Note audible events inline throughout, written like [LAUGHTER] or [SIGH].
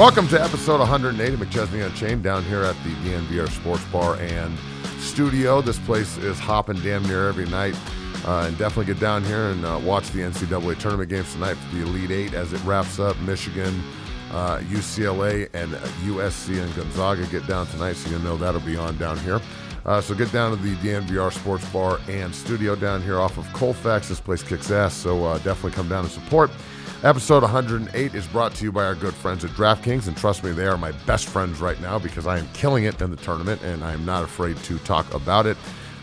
Welcome to episode 180 of McChesney Unchained down here at the DNVR Sports Bar and Studio. This place is hopping damn near every night. Uh, and definitely get down here and uh, watch the NCAA tournament games tonight for the Elite Eight as it wraps up. Michigan, uh, UCLA, and USC and Gonzaga get down tonight, so you know that'll be on down here. Uh, so get down to the DNVR Sports Bar and Studio down here off of Colfax. This place kicks ass, so uh, definitely come down and support. Episode 108 is brought to you by our good friends at DraftKings, and trust me, they are my best friends right now because I am killing it in the tournament, and I am not afraid to talk about it.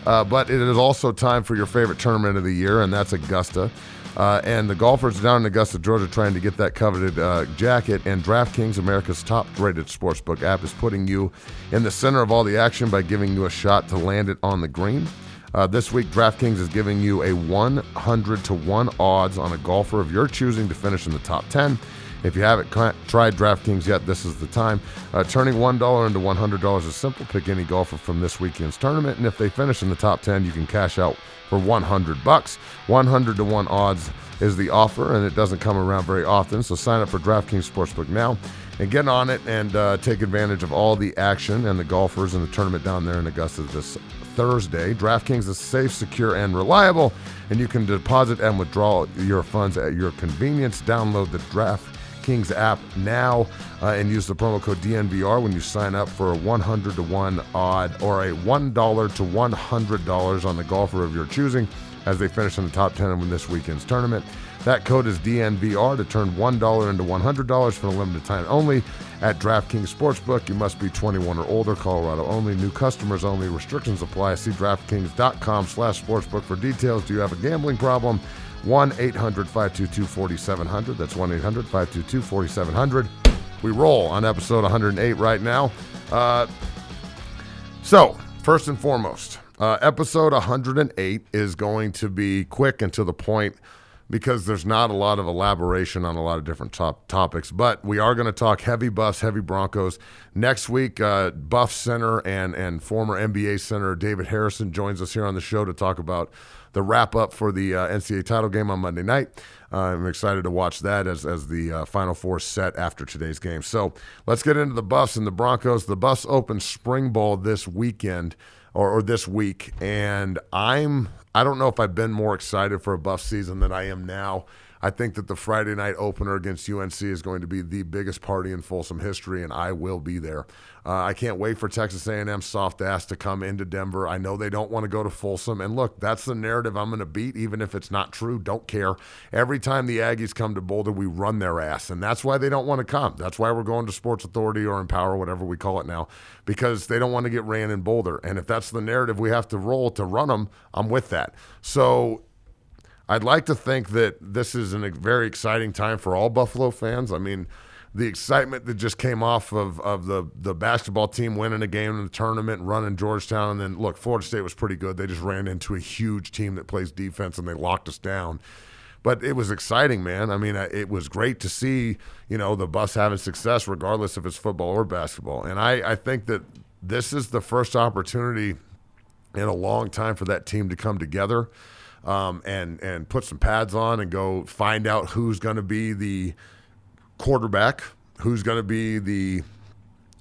Uh, but it is also time for your favorite tournament of the year, and that's Augusta. Uh, and the golfers down in Augusta, Georgia, trying to get that coveted uh, jacket. And DraftKings, America's top-rated sportsbook app, is putting you in the center of all the action by giving you a shot to land it on the green. Uh, this week, DraftKings is giving you a 100 to 1 odds on a golfer of your choosing to finish in the top 10. If you haven't tried DraftKings yet, this is the time. Uh, turning $1 into $100 is simple. Pick any golfer from this weekend's tournament, and if they finish in the top 10, you can cash out for 100 bucks. 100 to 1 odds is the offer, and it doesn't come around very often. So sign up for DraftKings Sportsbook now and get on it and uh, take advantage of all the action and the golfers in the tournament down there in Augusta this Thursday. DraftKings is safe, secure, and reliable, and you can deposit and withdraw your funds at your convenience. Download the DraftKings app now uh, and use the promo code DNVR when you sign up for a 100 to 1 odd or a $1 to $100 on the golfer of your choosing as they finish in the top 10 in this weekend's tournament. That code is DNVR to turn $1 into $100 for a limited time only. At DraftKings Sportsbook, you must be 21 or older, Colorado only, new customers only, restrictions apply. See DraftKings.com slash sportsbook for details. Do you have a gambling problem? 1-800-522-4700. That's 1-800-522-4700. We roll on episode 108 right now. Uh, so, first and foremost, uh, episode 108 is going to be quick and to the point because there's not a lot of elaboration on a lot of different top topics. But we are going to talk heavy Buffs, heavy Broncos next week. Uh, Buff center and and former NBA center David Harrison joins us here on the show to talk about the wrap up for the uh, NCAA title game on Monday night. Uh, I'm excited to watch that as as the uh, Final Four set after today's game. So let's get into the Buffs and the Broncos. The Buffs open spring ball this weekend or, or this week, and I'm I don't know if I've been more excited for a Buff season than I am now. I think that the Friday night opener against UNC is going to be the biggest party in Folsom history, and I will be there. Uh, I can't wait for Texas A&M soft ass to come into Denver. I know they don't want to go to Folsom, and look, that's the narrative I'm going to beat, even if it's not true. Don't care. Every time the Aggies come to Boulder, we run their ass, and that's why they don't want to come. That's why we're going to Sports Authority or Empower, whatever we call it now, because they don't want to get ran in Boulder. And if that's the narrative we have to roll to run them, I'm with that. So I'd like to think that this is a very exciting time for all Buffalo fans. I mean, the excitement that just came off of, of the, the basketball team winning a game in the tournament, running Georgetown, and then look, Florida State was pretty good. They just ran into a huge team that plays defense and they locked us down. But it was exciting, man. I mean, it was great to see, you know, the bus having success regardless if it's football or basketball. And I, I think that this is the first opportunity in a long time for that team to come together um, and and put some pads on and go find out who's going to be the quarterback, who's going to be the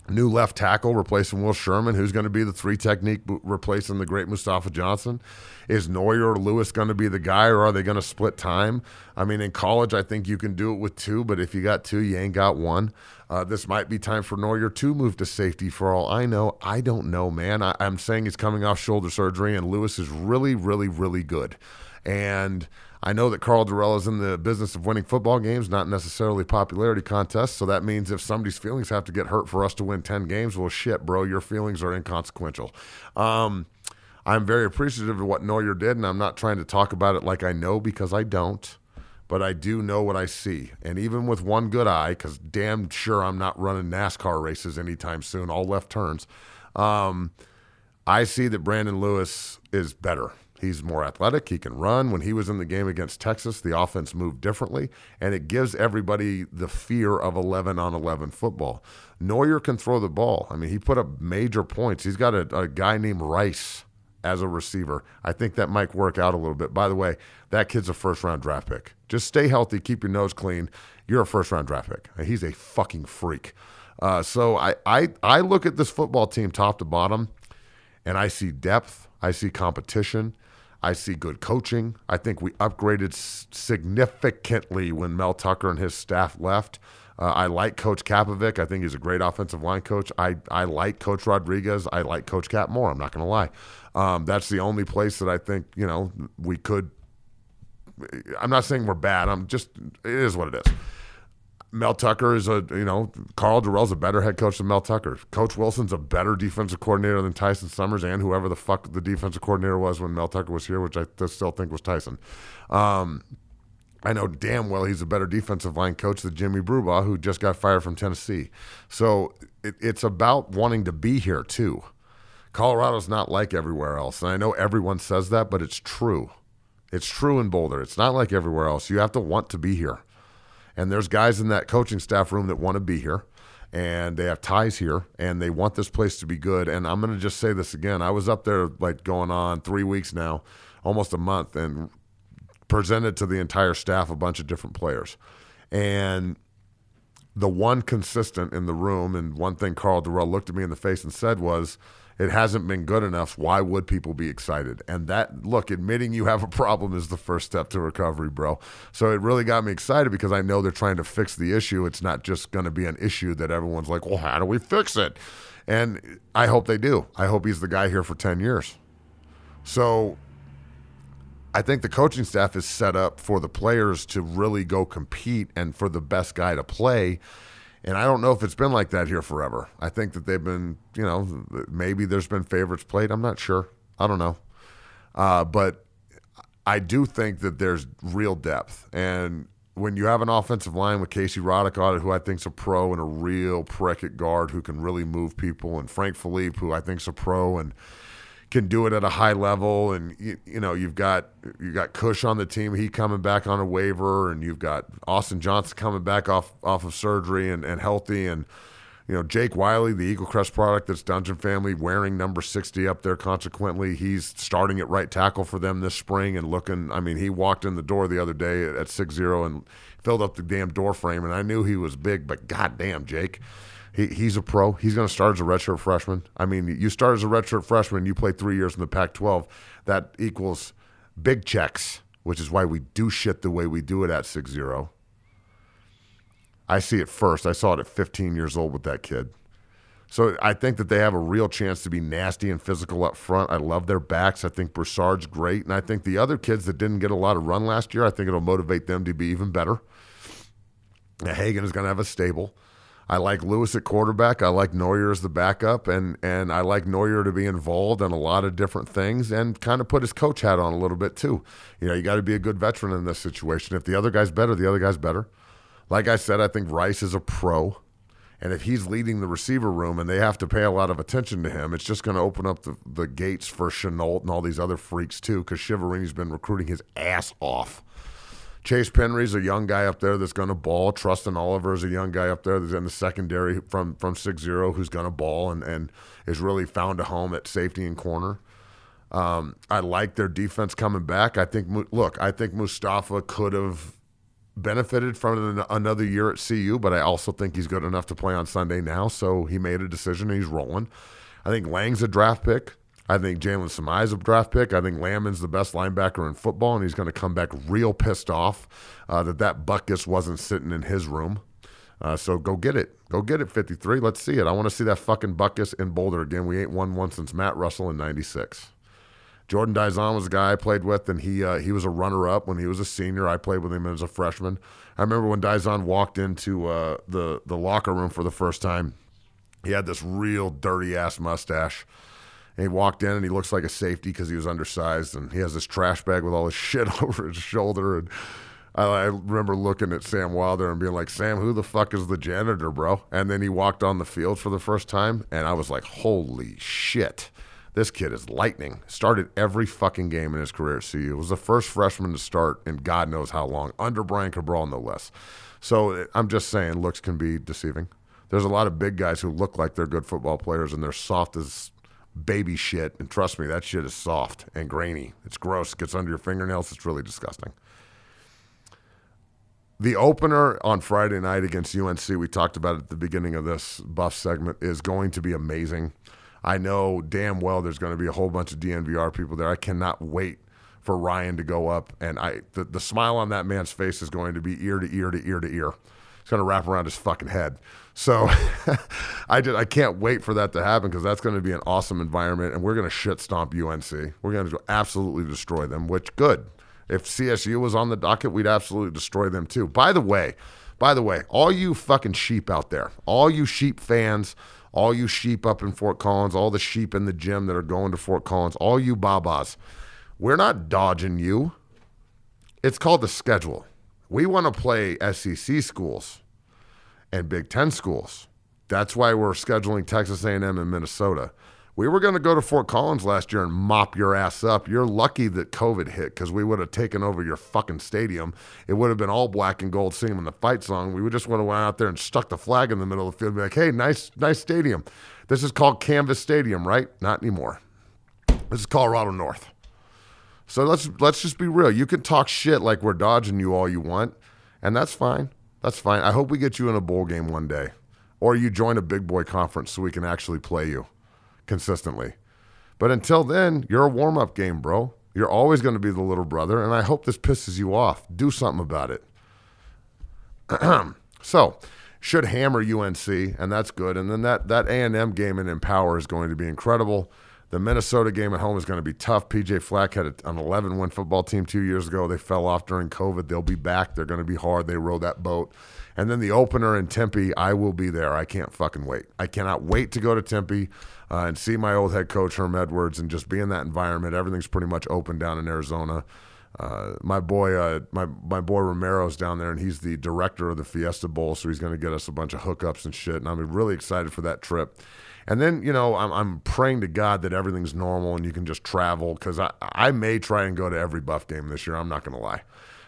new left tackle replacing Will Sherman, who's going to be the three technique replacing the great Mustafa Johnson. Is Noyer or Lewis going to be the guy, or are they going to split time? I mean, in college, I think you can do it with two, but if you got two, you ain't got one. Uh, this might be time for Noyer to move to safety for all I know. I don't know, man. I, I'm saying he's coming off shoulder surgery, and Lewis is really, really, really good. And I know that Karl Dorrell is in the business of winning football games, not necessarily popularity contests. So that means if somebody's feelings have to get hurt for us to win 10 games, well, shit, bro, your feelings are inconsequential. Um, I'm very appreciative of what Noyer did, and I'm not trying to talk about it like I know because I don't but I do know what I see. And even with one good eye, because damn sure I'm not running NASCAR races anytime soon, all left turns, um, I see that Brendon Lewis is better. He's more athletic. He can run. When he was in the game against Texas, the offense moved differently, and it gives everybody the fear of 11 on 11 football. Noyer can throw the ball. I mean, he put up major points. He's got a, a guy named Rice as a receiver. I think that might work out a little bit. By the way, that kid's a first round draft pick. Just stay healthy, keep your nose clean. You're a first round draft pick. He's a fucking freak. Uh, so I, I I look at this football team top to bottom, and I see depth. I see competition. I see good coaching. I think we upgraded significantly when Mel Tucker and his staff left. Uh, I like Coach Kapovic. I think he's a great offensive line coach. I, I like Coach Rodriguez. I like Coach Cap more. I'm not going to lie. Um, that's the only place that I think you know we could. I'm not saying we're bad. I'm just it is what it is. Mel Tucker is a you know Karl Dorrell's a better head coach than Mel Tucker. Coach Wilson's a better defensive coordinator than Tyson Summers and whoever the fuck the defensive coordinator was when Mel Tucker was here, which I still think was Tyson. Um, I know damn well he's a better defensive line coach than Jimmy Brumbaugh, who just got fired from Tennessee. So it, it's about wanting to be here too. Colorado's not like everywhere else, and I know everyone says that, but it's true. It's true in Boulder. It's not like everywhere else. You have to want to be here. And there's guys in that coaching staff room that want to be here and they have ties here and they want this place to be good. And I'm going to just say this again. I was up there like going on three weeks now, almost a month, and presented to the entire staff a bunch of different players. And the one consistent in the room, and one thing Karl Dorrell looked at me in the face and said was, it hasn't been good enough. Why would people be excited? And that, look, admitting you have a problem is the first step to recovery, bro. So it really got me excited because I know they're trying to fix the issue. It's not just going to be an issue that everyone's like, well, how do we fix it? And I hope they do. I hope he's the guy here for 10 years. So I think the coaching staff is set up for the players to really go compete and for the best guy to play. And I don't know if it's been like that here forever. I think that they've been, you know, maybe there's been favorites played. I'm not sure. I don't know. Uh, but I do think that there's real depth. And when you have an offensive line with Casey Roddick on it, who I think's a pro and a real prick at guard who can really move people, and Frank Fillip, who I think's a pro and – can do it at a high level, and you, you know you've got you got Cush on the team, he coming back on a waiver, and you've got Austin Johnson coming back off off of surgery and, and healthy, and you know Jake Wiley, the Eaglecrest product that's Dungeon Family wearing number sixty up there. Consequently, he's starting at right tackle for them this spring and looking. I mean, he walked in the door the other day at six zero and filled up the damn door frame, and I knew he was big, but goddamn, Jake. He, he's a pro. He's going to start as a redshirt freshman. I mean, you start as a redshirt freshman, you play three years in the Pac 12. That equals big checks, which is why we do shit the way we do it at 6 0. I see it first. I saw it at 15 years old with that kid. So I think that they have a real chance to be nasty and physical up front. I love their backs. I think Broussard's great. And I think the other kids that didn't get a lot of run last year, I think it'll motivate them to be even better. Now, Hagan is going to have a stable. I like Lewis at quarterback. I like Noyer as the backup, and and I like Noyer to be involved in a lot of different things and kind of put his coach hat on a little bit too. You know, you got to be a good veteran in this situation. If the other guy's better, the other guy's better. Like I said, I think Rice is a pro. And if he's leading the receiver room and they have to pay a lot of attention to him, it's just going to open up the, the gates for Shenault and all these other freaks too, because Chiaverini's been recruiting his ass off. Chase Penry's a young guy up there that's going to ball. Trustin Oliver is a young guy up there that's in the secondary from from six zero who's going to ball and and is really found a home at safety and corner. Um, I like their defense coming back. I think look, I think Mustafa could have benefited from another year at CU, but I also think he's good enough to play on Sunday now. So he made a decision and he's rolling. I think Lang's a draft pick. I think Jalen Sami's a draft pick. I think Landman's the best linebacker in football, and he's going to come back real pissed off uh, that that Butkus wasn't sitting in his room. Uh, so go get it. Go get it, 53. Let's see it. I want to see that fucking Butkus in Boulder again. We ain't won one since Matt Russell in 96. Jordan Dizon was a guy I played with, and he uh, he was a runner up when he was a senior. I played with him as a freshman. I remember when Dizon walked into uh, the, the locker room for the first time, he had this real dirty ass mustache. And he walked in and he looks like a safety because he was undersized and he has this trash bag with all his [LAUGHS] shit over his shoulder. And I, I, remember looking at Sam Wilder and being like, Sam, who the fuck is the janitor, bro? And then he walked on the field for the first time and I was like, holy shit. This kid is lightning. Started every fucking game in his career at CU. Was the first freshman to start in God knows how long, under Brian Cabral, no less. So I'm just saying, looks can be deceiving. There's a lot of big guys who look like they're good football players and they're soft as baby shit. And trust me, that shit is soft and grainy. It's gross. It gets under your fingernails. It's really disgusting. The opener on Friday night against UNC, we talked about at the beginning of this buff segment, is going to be amazing. I know damn well there's going to be a whole bunch of DNVR people there. I cannot wait for Ryan to go up, and I the, the smile on that man's face is going to be ear to ear to ear to ear. It's going to wrap around his fucking head. So [LAUGHS] I did. I can't wait for that to happen because that's going to be an awesome environment, and we're going to shit stomp UNC. We're going to absolutely destroy them. Which good. If CSU was on the docket, we'd absolutely destroy them too. By the way, by the way, all you fucking sheep out there, all you sheep fans, all you sheep up in Fort Collins, all the sheep in the gym that are going to Fort Collins, all you babas, we're not dodging you. It's called the schedule. We want to play SEC schools and Big Ten schools. That's why we're scheduling Texas A&M and Minnesota. We were going to go to Fort Collins last year and mop your ass up. You're lucky that COVID hit because we would have taken over your fucking stadium. It would have been all black and gold singing the fight song. We would just would have went out there and stuck the flag in the middle of the field and be like, hey, nice, nice stadium. This is called Canvas Stadium, right? Not anymore. This is Colorado North. So let's let's just be real. You can talk shit like we're dodging you all you want, and that's fine. That's fine. I hope we get you in a bowl game one day, or you join a big boy conference so we can actually play you consistently. But until then, you're a warm up game, bro. You're always going to be the little brother, and I hope this pisses you off. Do something about it. [CLEARS THROAT] so, should hammer UNC, and that's good. And then that that A and M game in Empower is going to be incredible. The Minnesota game at home is going to be tough. PJ Fleck had an 11 win football team two years ago. They fell off during COVID. They'll be back. They're going to be hard. They row that boat. And then the opener in Tempe, I will be there. I can't fucking wait. I cannot wait to go to Tempe uh, and see my old head coach, Herm Edwards, and just be in that environment. Everything's pretty much open down in Arizona. Uh, my boy, uh, my my boy Romero's down there, and he's the director of the Fiesta Bowl, so he's going to get us a bunch of hookups and shit. And I'm really excited for that trip. And then, you know, I'm, I'm praying to God that everything's normal and you can just travel because I, I may try and go to every buff game this year. I'm not going to lie.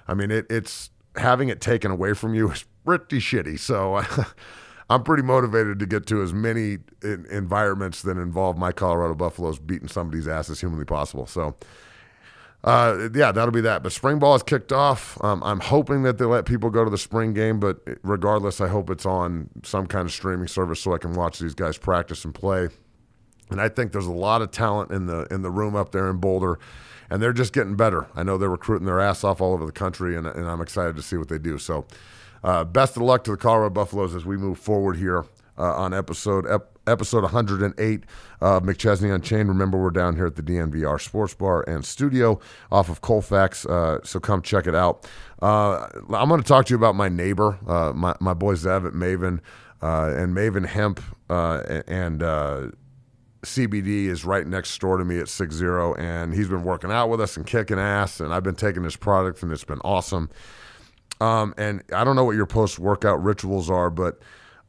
I mean, it, it's having it taken away from you is pretty shitty. So [LAUGHS] I'm pretty motivated to get to as many environments that involve my Colorado Buffaloes beating somebody's ass as humanly possible. So, uh, yeah, that'll be that. But spring ball is kicked off. Um, I'm hoping that they let people go to the spring game, but regardless, I hope it's on some kind of streaming service so I can watch these guys practice and play. And I think there's a lot of talent in the in the room up there in Boulder, and they're just getting better. I know they're recruiting their ass off all over the country, and, and I'm excited to see what they do. So, uh, best of luck to the Colorado Buffaloes as we move forward here uh, on episode ep- episode 108 of McChesney Unchained. Remember, we're down here at the DNVR Sports Bar and Studio off of Colfax, uh, so come check it out. Uh, I'm going to talk to you about my neighbor, uh, my, my boy Zev at Maven, uh, and Maven Hemp uh, and CBD is right next door to me at Six Zero, and he's been working out with us and kicking ass, and I've been taking his product, and it's been awesome. Um, and I don't know what your post workout rituals are, but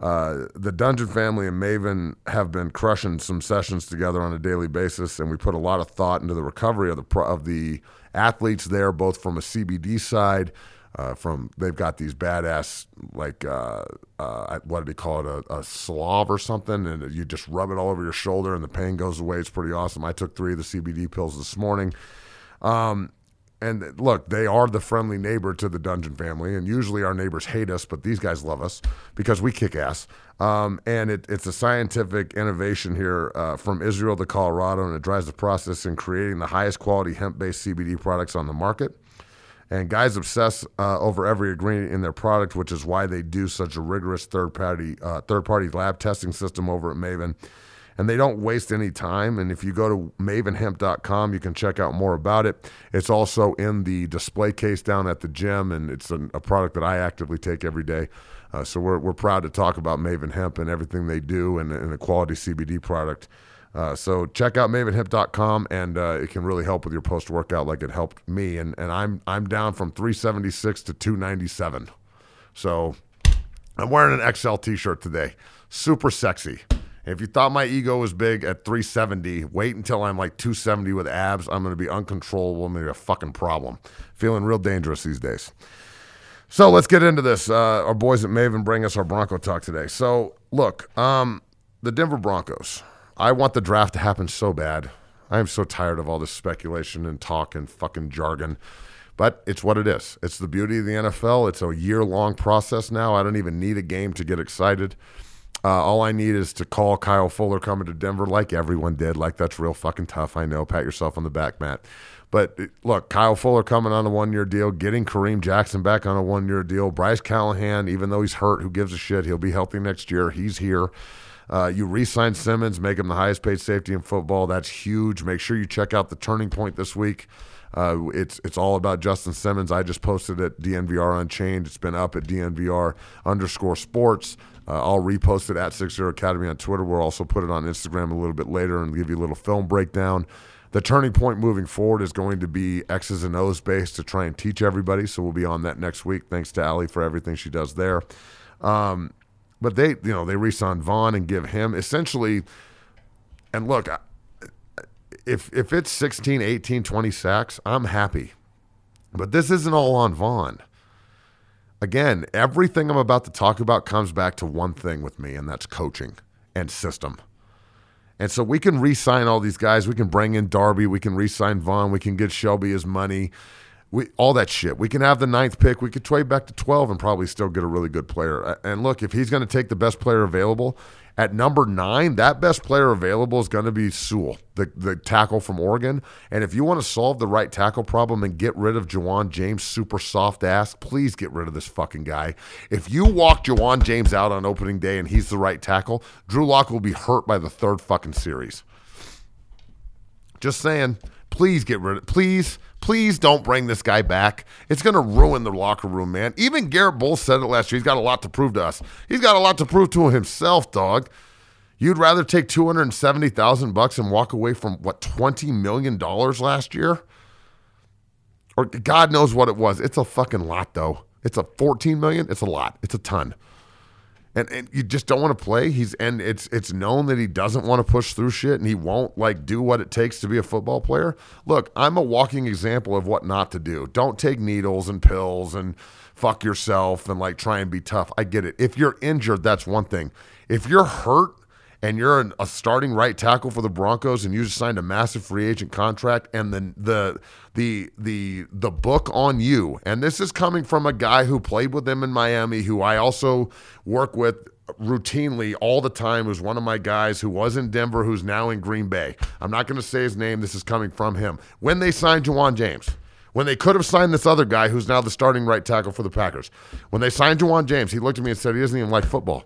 uh, the Dungeon family and Maven have been crushing some sessions together on a daily basis, and we put a lot of thought into the recovery of the of the athletes there, both from a CBD side. Uh, from they've got these badass like uh, uh, what do they call it a, a Slav or something, and you just rub it all over your shoulder, and the pain goes away. It's pretty awesome. I took three of the CBD pills this morning. Um, and look, they are the friendly neighbor to the Dungeon family, and usually our neighbors hate us, but these guys love us because we kick ass. Um, and it, it's a scientific innovation here uh, from Israel to Colorado, and it drives the process in creating the highest quality hemp-based CBD products on the market. And guys obsess uh, over every ingredient in their product, which is why they do such a rigorous third-party uh, third-party lab testing system over at Maven and they don't waste any time. And if you go to mavenhemp.com, you can check out more about it. It's also in the display case down at the gym, and it's a, a product that I actively take every day. Uh, so we're, we're proud to talk about Maven Hemp and everything they do and, and a quality CBD product. Uh, so check out mavenhemp.com and uh, it can really help with your post workout like it helped me. And, and I'm, I'm down from 376 to 297. So I'm wearing an XL t shirt today. Super sexy. If you thought my ego was big at 370, wait until I'm like 270 with abs. I'm going to be uncontrollable. I'm going to be a fucking problem. Feeling real dangerous these days. So let's get into this. Uh, our boys at Maven bring us our Bronco talk today. So look, um, the Denver Broncos. I want the draft to happen so bad. I am so tired of all this speculation and talk and fucking jargon. But it's what it is. It's the beauty of the NFL. It's a year long process now. I don't even need a game to get excited. Uh, all I need is to call Kyle Fuller coming to Denver, like everyone did. Like that's real fucking tough. I know. Pat yourself on the back, Matt. But uh, look, Kyle Fuller coming on a one year deal, getting Kareem Jackson back on a one year deal. Bryce Callahan, even though he's hurt, who gives a shit? He'll be healthy next year. He's here. Uh, you re-sign Simmons, make him the highest paid safety in football. That's huge. Make sure you check out the Turning Point this week. Uh, it's it's all about Justin Simmons. I just posted at DNVR Unchained. It's been up at DNVR underscore Sports. Uh, I'll repost it at Six Zero Academy on Twitter. We'll also put it on Instagram a little bit later and give you a little film breakdown. The turning point moving forward is going to be X's and O's based to try and teach everybody. So we'll be on that next week. Thanks to Ali for everything she does there. Um, but they, you know, they re-sign Von and give him essentially. And look, if if it's 16, 18, 20 sacks, I'm happy. But this isn't all on Von. Again, everything I'm about to talk about comes back to one thing with me, and that's coaching and system. And so we can re-sign all these guys. We can bring in Darby. We can re-sign Von. We can get Shelby his money we all that shit. We can have the ninth pick. We could trade back to twelve and probably still get a really good player. And look, if he's going to take the best player available at number nine, that best player available is going to be Sewell, the the tackle from Oregon. And if you want to solve the right tackle problem and get rid of Ja'Wuan James, super soft ass, please get rid of this fucking guy. If you walk Ja'Wuan James out on opening day and he's the right tackle, Drew Lock will be hurt by the third fucking series. Just saying. Please get rid of it. please Please don't bring this guy back. It's going to ruin the locker room, man. Even Garett Bolles said it last year. He's got a lot to prove to us. He's got a lot to prove to himself, dog. You'd rather take 270,000 bucks and walk away from what 20 million dollars last year? Or God knows what it was. It's a fucking lot though. It's a 14 million. It's a lot. It's a ton and, and you just don't want to play. He's and it's it's known that he doesn't want to push through shit and he won't like do what it takes to be a football player. Look, I'm a walking example of what not to do. Don't take needles and pills and fuck yourself and like try and be tough. I get it. If you're injured, that's one thing. If you're hurt and you're a starting right tackle for the Broncos and you just signed a massive free agent contract and then the the the the book on you and this is coming from a guy who played with them in Miami who I also work with routinely all the time who's one of my guys who was in Denver who's now in Green Bay. I'm not going to say his name this is coming from him. When they signed Ja'Wuan James when they could have signed this other guy who's now the starting right tackle for the Packers. When they signed Ja'Wuan James, he looked at me and said he doesn't even like football.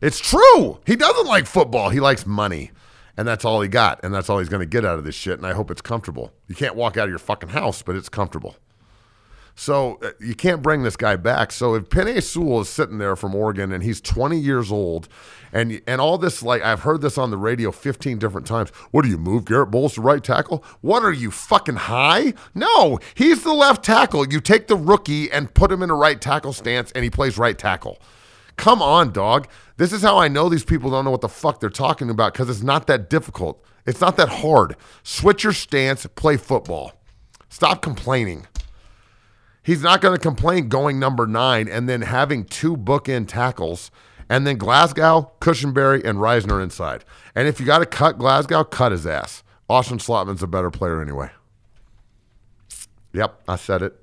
It's true. He doesn't like football. He likes money. And that's all he got. And that's all he's going to get out of this shit. And I hope it's comfortable. You can't walk out of your fucking house, but it's comfortable. So uh, you can't bring this guy back. So if Penei Sewell is sitting there from Oregon and he's 20 years old, and and all this like I've heard this on the radio 15 different times. What do you move Garett Bolles to right tackle? What are you fucking high? No, he's the left tackle. You take the rookie and put him in a right tackle stance, and he plays right tackle. Come on, dog. This is how I know these people don't know what the fuck they're talking about because it's not that difficult. It's not that hard. Switch your stance, play football. Stop complaining. He's not going to complain going number nine and then having two bookend tackles and then Glasgow, Cushenberry, and Risner inside. And if you got to cut Glasgow, cut his ass. Austin Schlottmann's a better player anyway. Yep, I said it.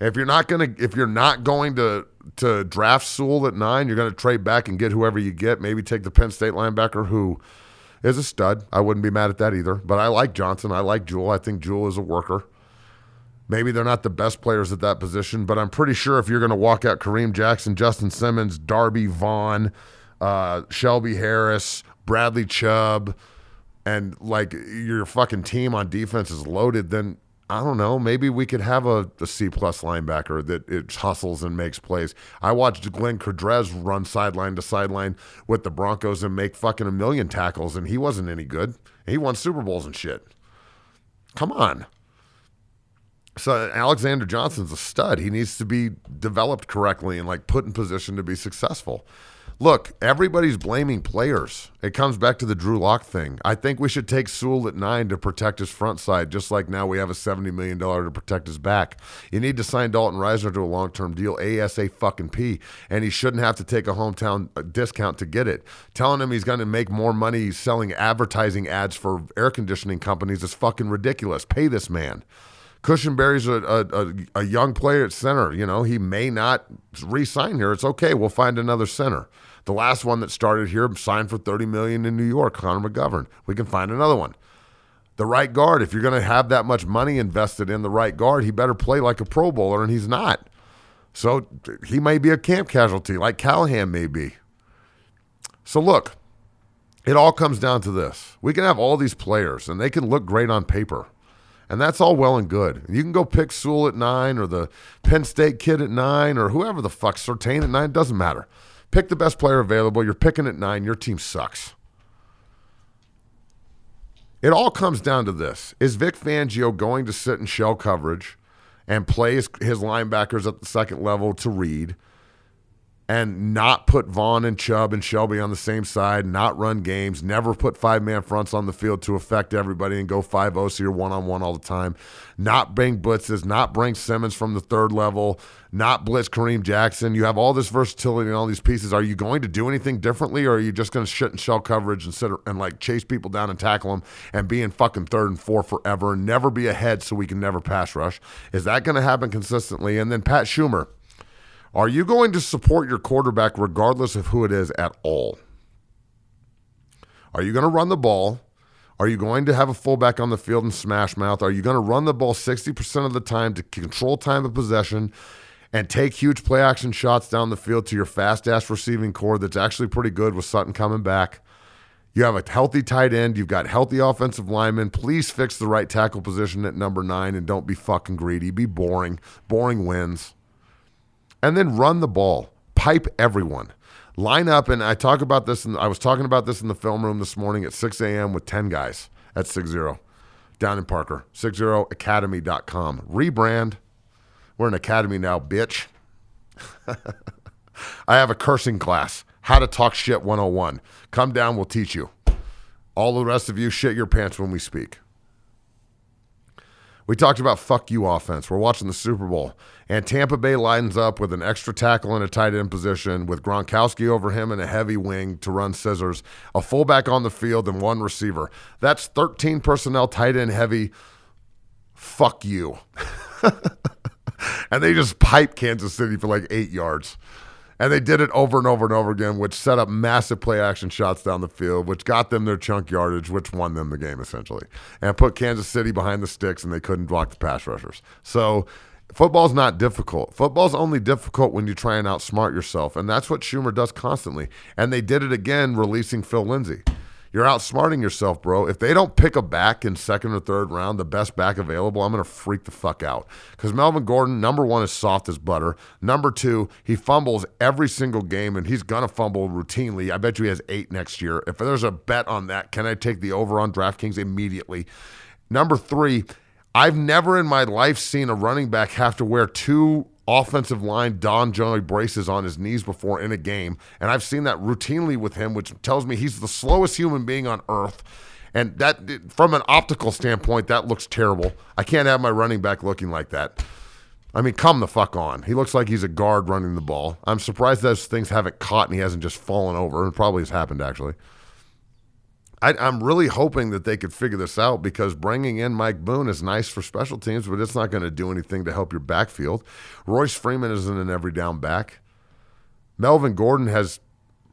If you're not gonna, if you're not going to to draft Sewell at nine, you're going to trade back and get whoever you get. Maybe take the Penn State linebacker who is a stud. I wouldn't be mad at that either. But I like Johnson. I like Jewell. I think Jewell is a worker. Maybe they're not the best players at that position, but I'm pretty sure if you're going to walk out Kareem Jackson, Justin Simmons, Darby Von, uh, Shelby Harris, Bradley Chubb, and like your fucking team on defense is loaded, then I don't know. Maybe we could have a, a C plus linebacker that it hustles and makes plays. I watched Glenn Cadrez run sideline to sideline with the Broncos and make fucking a million tackles, and he wasn't any good. He won Super Bowls and shit. Come on. So Alexander Johnson's a stud. He needs to be developed correctly and like put in position to be successful. Look, everybody's blaming players. It comes back to the Drew Lock thing. I think we should take Sewell at nine to protect his front side, just like now we have a $70 million to protect his back. You need to sign Dalton Risner to a long term deal, ASA fucking P, and he shouldn't have to take a hometown uh, discount to get it. Telling him he's going to make more money selling advertising ads for air conditioning companies is fucking ridiculous. Pay this man. Cushenberry's a, a, a, young player at center. You know, he may not re sign here. It's okay. We'll find another center. The last one that started here signed for 30 million in New York, Connor McGovern. We can find another one. The right guard, if you're going to have that much money invested in the right guard, he better play like a Pro Bowler, and he's not. So he may be a camp casualty, like Callahan may be. So look, it all comes down to this. We can have all these players, and they can look great on paper. And that's all well and good. You can go pick Sewell at nine or the Penn State kid at nine or whoever the fuck, Surtain at nine, doesn't matter. Pick the best player available. You're picking at nine. Your team sucks. It all comes down to this Is Vic Fangio going to sit in shell coverage and play his, linebackers at the second level to read? And not put Von and Chubb and Shelby on the same side, not run games, never put five man fronts on the field to affect everybody and go 5 0 so you're one on one all the time, not bring blitzes, not bring Simmons from the third level, not blitz Kareem Jackson. You have all this versatility and all these pieces. Are you going to do anything differently or are you just going to shit in shell coverage and sit and like chase people down and tackle them and be in fucking third and four forever and never be ahead so we can never pass rush? Is that going to happen consistently? And then Pat Shurmur are you going to support your quarterback regardless of who it is at all? Are you going to run the ball? Are you going to have a fullback on the field and smash mouth? Are you going to run the ball 60% of the time to control time of possession and take huge play action shots down the field to your fast ass receiving core that's actually pretty good with Sutton coming back? You have a healthy tight end. You've got healthy offensive linemen. Please fix the right tackle position at number nine and don't be fucking greedy. Be boring. Boring wins and then run the ball, pipe everyone. Line up, and I talk about this, and I was talking about this in the film room this morning at 6 a.m. with 10 guys at 60 down in Parker. 60academy.com. Rebrand. We're an academy now, bitch. [LAUGHS] I have a cursing class. How to talk shit 101. Come down, we'll teach you. All the rest of you, shit your pants when we speak. We talked about fuck you offense. We're watching the Super Bowl, and Tampa Bay lines up with an extra tackle in a tight end position with Gronkowski over him and a heavy wing to run scissors, a fullback on the field, and one receiver. That's 13 personnel, tight end heavy. Fuck you. [LAUGHS] and they just pipe Kansas City for like eight yards. And they did it over and over and over again, which set up massive play action shots down the field, which got them their chunk yardage, which won them the game essentially, and put Kansas City behind the sticks, and they couldn't block the pass rushers. So football's not difficult. Football's only difficult when you try and outsmart yourself, and that's what Shurmur does constantly. And they did it again, releasing Phil Lindsay. You're outsmarting yourself, bro. If they don't pick a back in second or third round, the best back available, I'm going to freak the fuck out. Because Melvin Gordon, number one, is soft as butter. Number two, he fumbles every single game, and he's going to fumble routinely. I bet you he has eight next year. If there's a bet on that, can I take the over on DraftKings immediately? Number three, I've never in my life seen a running back have to wear two offensive line DonJoy braces on his knees before in a game. And I've seen that routinely with him, which tells me he's the slowest human being on earth. And that, from an optical standpoint, that looks terrible. I can't have my running back looking like that. I mean, come the fuck on. He looks like he's a guard running the ball. I'm surprised those things haven't caught and he hasn't just fallen over. It probably has happened, actually. I, am really hoping that they could figure this out because bringing in Mike Boone is nice for special teams, but it's not going to do anything to help your backfield. Royce Freeman isn't an every down back. Melvin Gordon has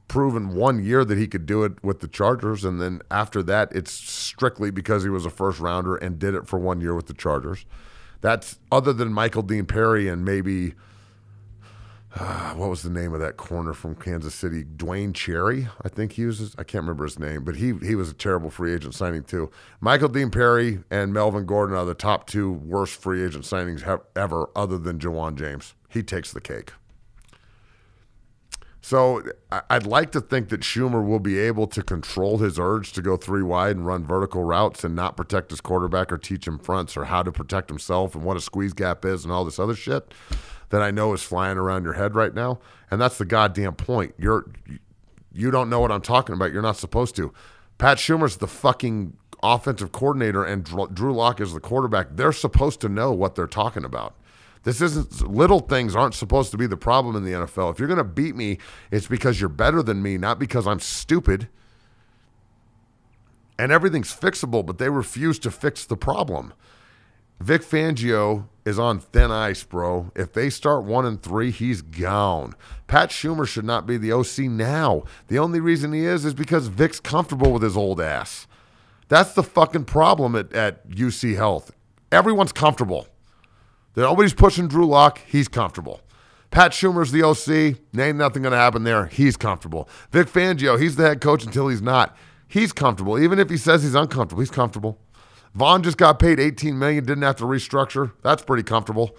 proven one year that he could do it with the Chargers, and then after that, it's strictly because he was a first rounder and did it for one year with the Chargers. That's other than Michael Dean Perry and maybe uh, what was the name of that corner from Kansas City? Dwayne Cherry, I think he was. I can't remember his name, but he he was a terrible free agent signing too. Michael Dean Perry and Melvin Gordon are the top two worst free agent signings ever, other than Ja'Wuan James. He takes the cake. So I'd like to think that Shurmur will be able to control his urge to go three wide and run vertical routes and not protect his quarterback or teach him fronts or how to protect himself and what a squeeze gap is and all this other shit that I know is flying around your head right now. And that's the goddamn point. You're you don't know what I'm talking about. You're not supposed to. Pat Shurmur's the fucking offensive coordinator and Drew Lock is the quarterback. They're supposed to know what they're talking about. This isn't little things aren't supposed to be the problem in the NFL. If you're going to beat me, it's because you're better than me, not because I'm stupid. And everything's fixable, but they refuse to fix the problem. Vic Fangio is on thin ice, bro. If they start one and three, he's gone. Pat Shurmur should not be the OC now. The only reason he is is because Vic's comfortable with his old ass. That's the fucking problem at, at UC Health. Everyone's comfortable. Nobody's pushing Drew Lock. He's comfortable. Pat Shurmur's the OC. Ain't nothing going to happen there. He's comfortable. Vic Fangio, he's the head coach until he's not. He's comfortable. Even if he says he's uncomfortable, he's comfortable. Von just got paid 18 million, didn't have to restructure. That's pretty comfortable.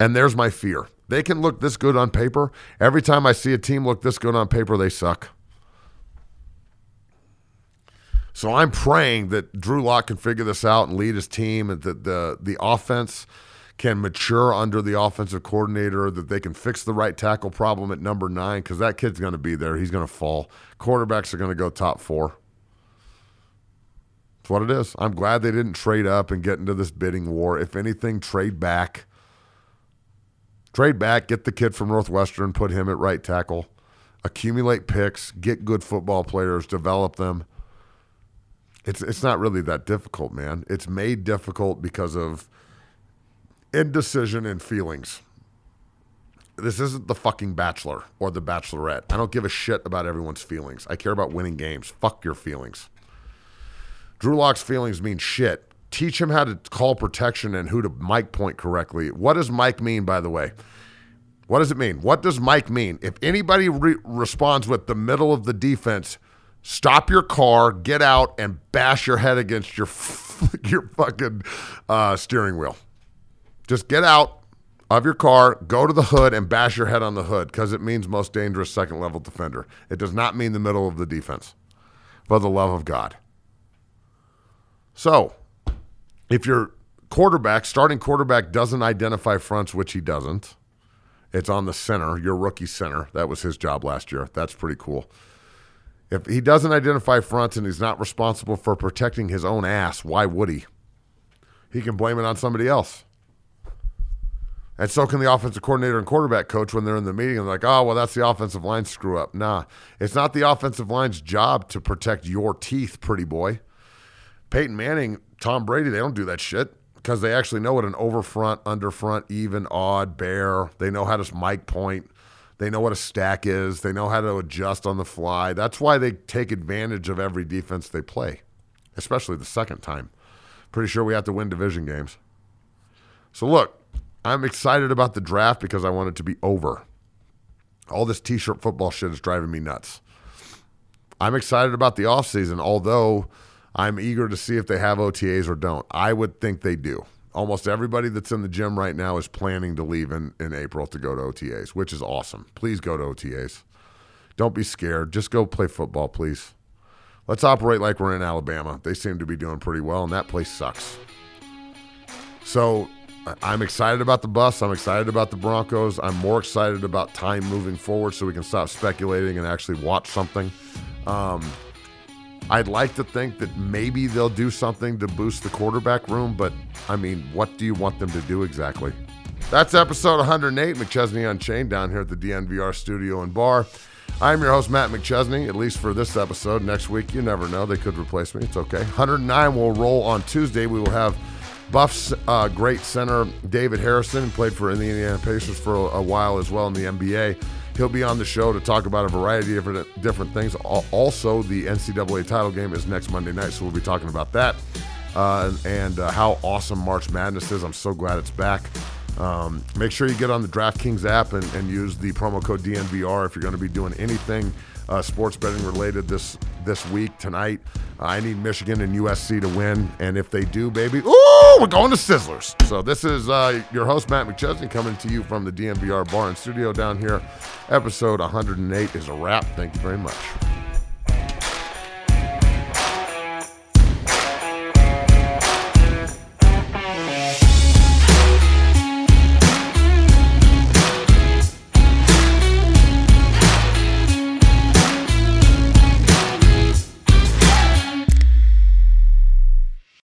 And there's my fear. They can look this good on paper. Every time I see a team look this good on paper, they suck. So I'm praying that Drew Lock can figure this out and lead his team, and that the the offense can mature under the offensive coordinator, that they can fix the right tackle problem at number nine, because that kid's going to be there. He's going to fall. Quarterbacks are going to go top four. That's what it is. I'm glad they didn't trade up and get into this bidding war. If anything, trade back. Trade back, get the kid from Northwestern, put him at right tackle, accumulate picks, get good football players, develop them it's it's not really that difficult, man. It's made difficult because of indecision and feelings. This isn't the fucking Bachelor or the Bachelorette. I don't give a shit about everyone's feelings. I care about winning games. Fuck your feelings. Drew Lock's feelings mean shit. Teach him how to call protection and who to mic point correctly. What does Mike mean, by the way? What does it mean? What does Mike mean? If anybody re- responds with the middle of the defense, stop your car, get out, and bash your head against your [LAUGHS] your fucking uh, steering wheel. Just get out of your car, go to the hood, and bash your head on the hood because it means most dangerous second level defender. It does not mean the middle of the defense. For the love of God. So, if your quarterback, starting quarterback, doesn't identify fronts, which he doesn't, it's on the center, your rookie center. That was his job last year. That's pretty cool. If he doesn't identify fronts and he's not responsible for protecting his own ass, why would he? He can blame it on somebody else. And so can the offensive coordinator and quarterback coach when they're in the meeting and like, oh, well, that's the offensive line screw up. Nah, it's not the offensive line's job to protect your teeth, pretty boy. Peyton Manning, Tom Brady, they don't do that shit because they actually know what an overfront, underfront, even, odd, bare. They know how to mic point. They know what a stack is. They know how to adjust on the fly. That's why they take advantage of every defense they play, especially the second time. Pretty sure we have to win division games. So, look, I'm excited about the draft because I want it to be over. All this t shirt football shit is driving me nuts. I'm excited about the offseason, although I'm eager to see if they have OTAs or don't. I would think they do almost everybody that's in the gym right now is planning to leave in, in April to go to OTAs, which is awesome. Please go to OTAs. Don't be scared. Just go play football, please. Let's operate like we're in Alabama. They seem to be doing pretty well, and that place sucks. So I'm excited about the bus. I'm excited about the Broncos. I'm more excited about time moving forward so we can stop speculating and actually watch something. Um, I'd like to think that maybe they'll do something to boost the quarterback room, but I mean, what do you want them to do exactly? That's episode 108, McChesney Unchained, down here at the DNVR studio and bar. I'm your host, Matt McChesney, at least for this episode. Next week, you never know. They could replace me. It's okay. 109 will roll on Tuesday. We will have Buffs uh, great center David Harrison, played for the Indiana Pacers for a, while as well in the NBA. He'll be on the show to talk about a variety of different, different things. Also, the NCAA title game is next Monday night, so we'll be talking about that uh, and uh, how awesome March Madness is. I'm so glad it's back. Um, make sure you get on the DraftKings app and, and use the promo code DNVR if you're going to be doing anything uh, sports betting related this this week tonight. I need Michigan and USC to win, and if they do, baby, ooh, we're going to Sizzlers. So this is uh, your host Matt McChesney coming to you from the DNVR bar and studio down here. Episode 108 is a wrap. Thank you very much.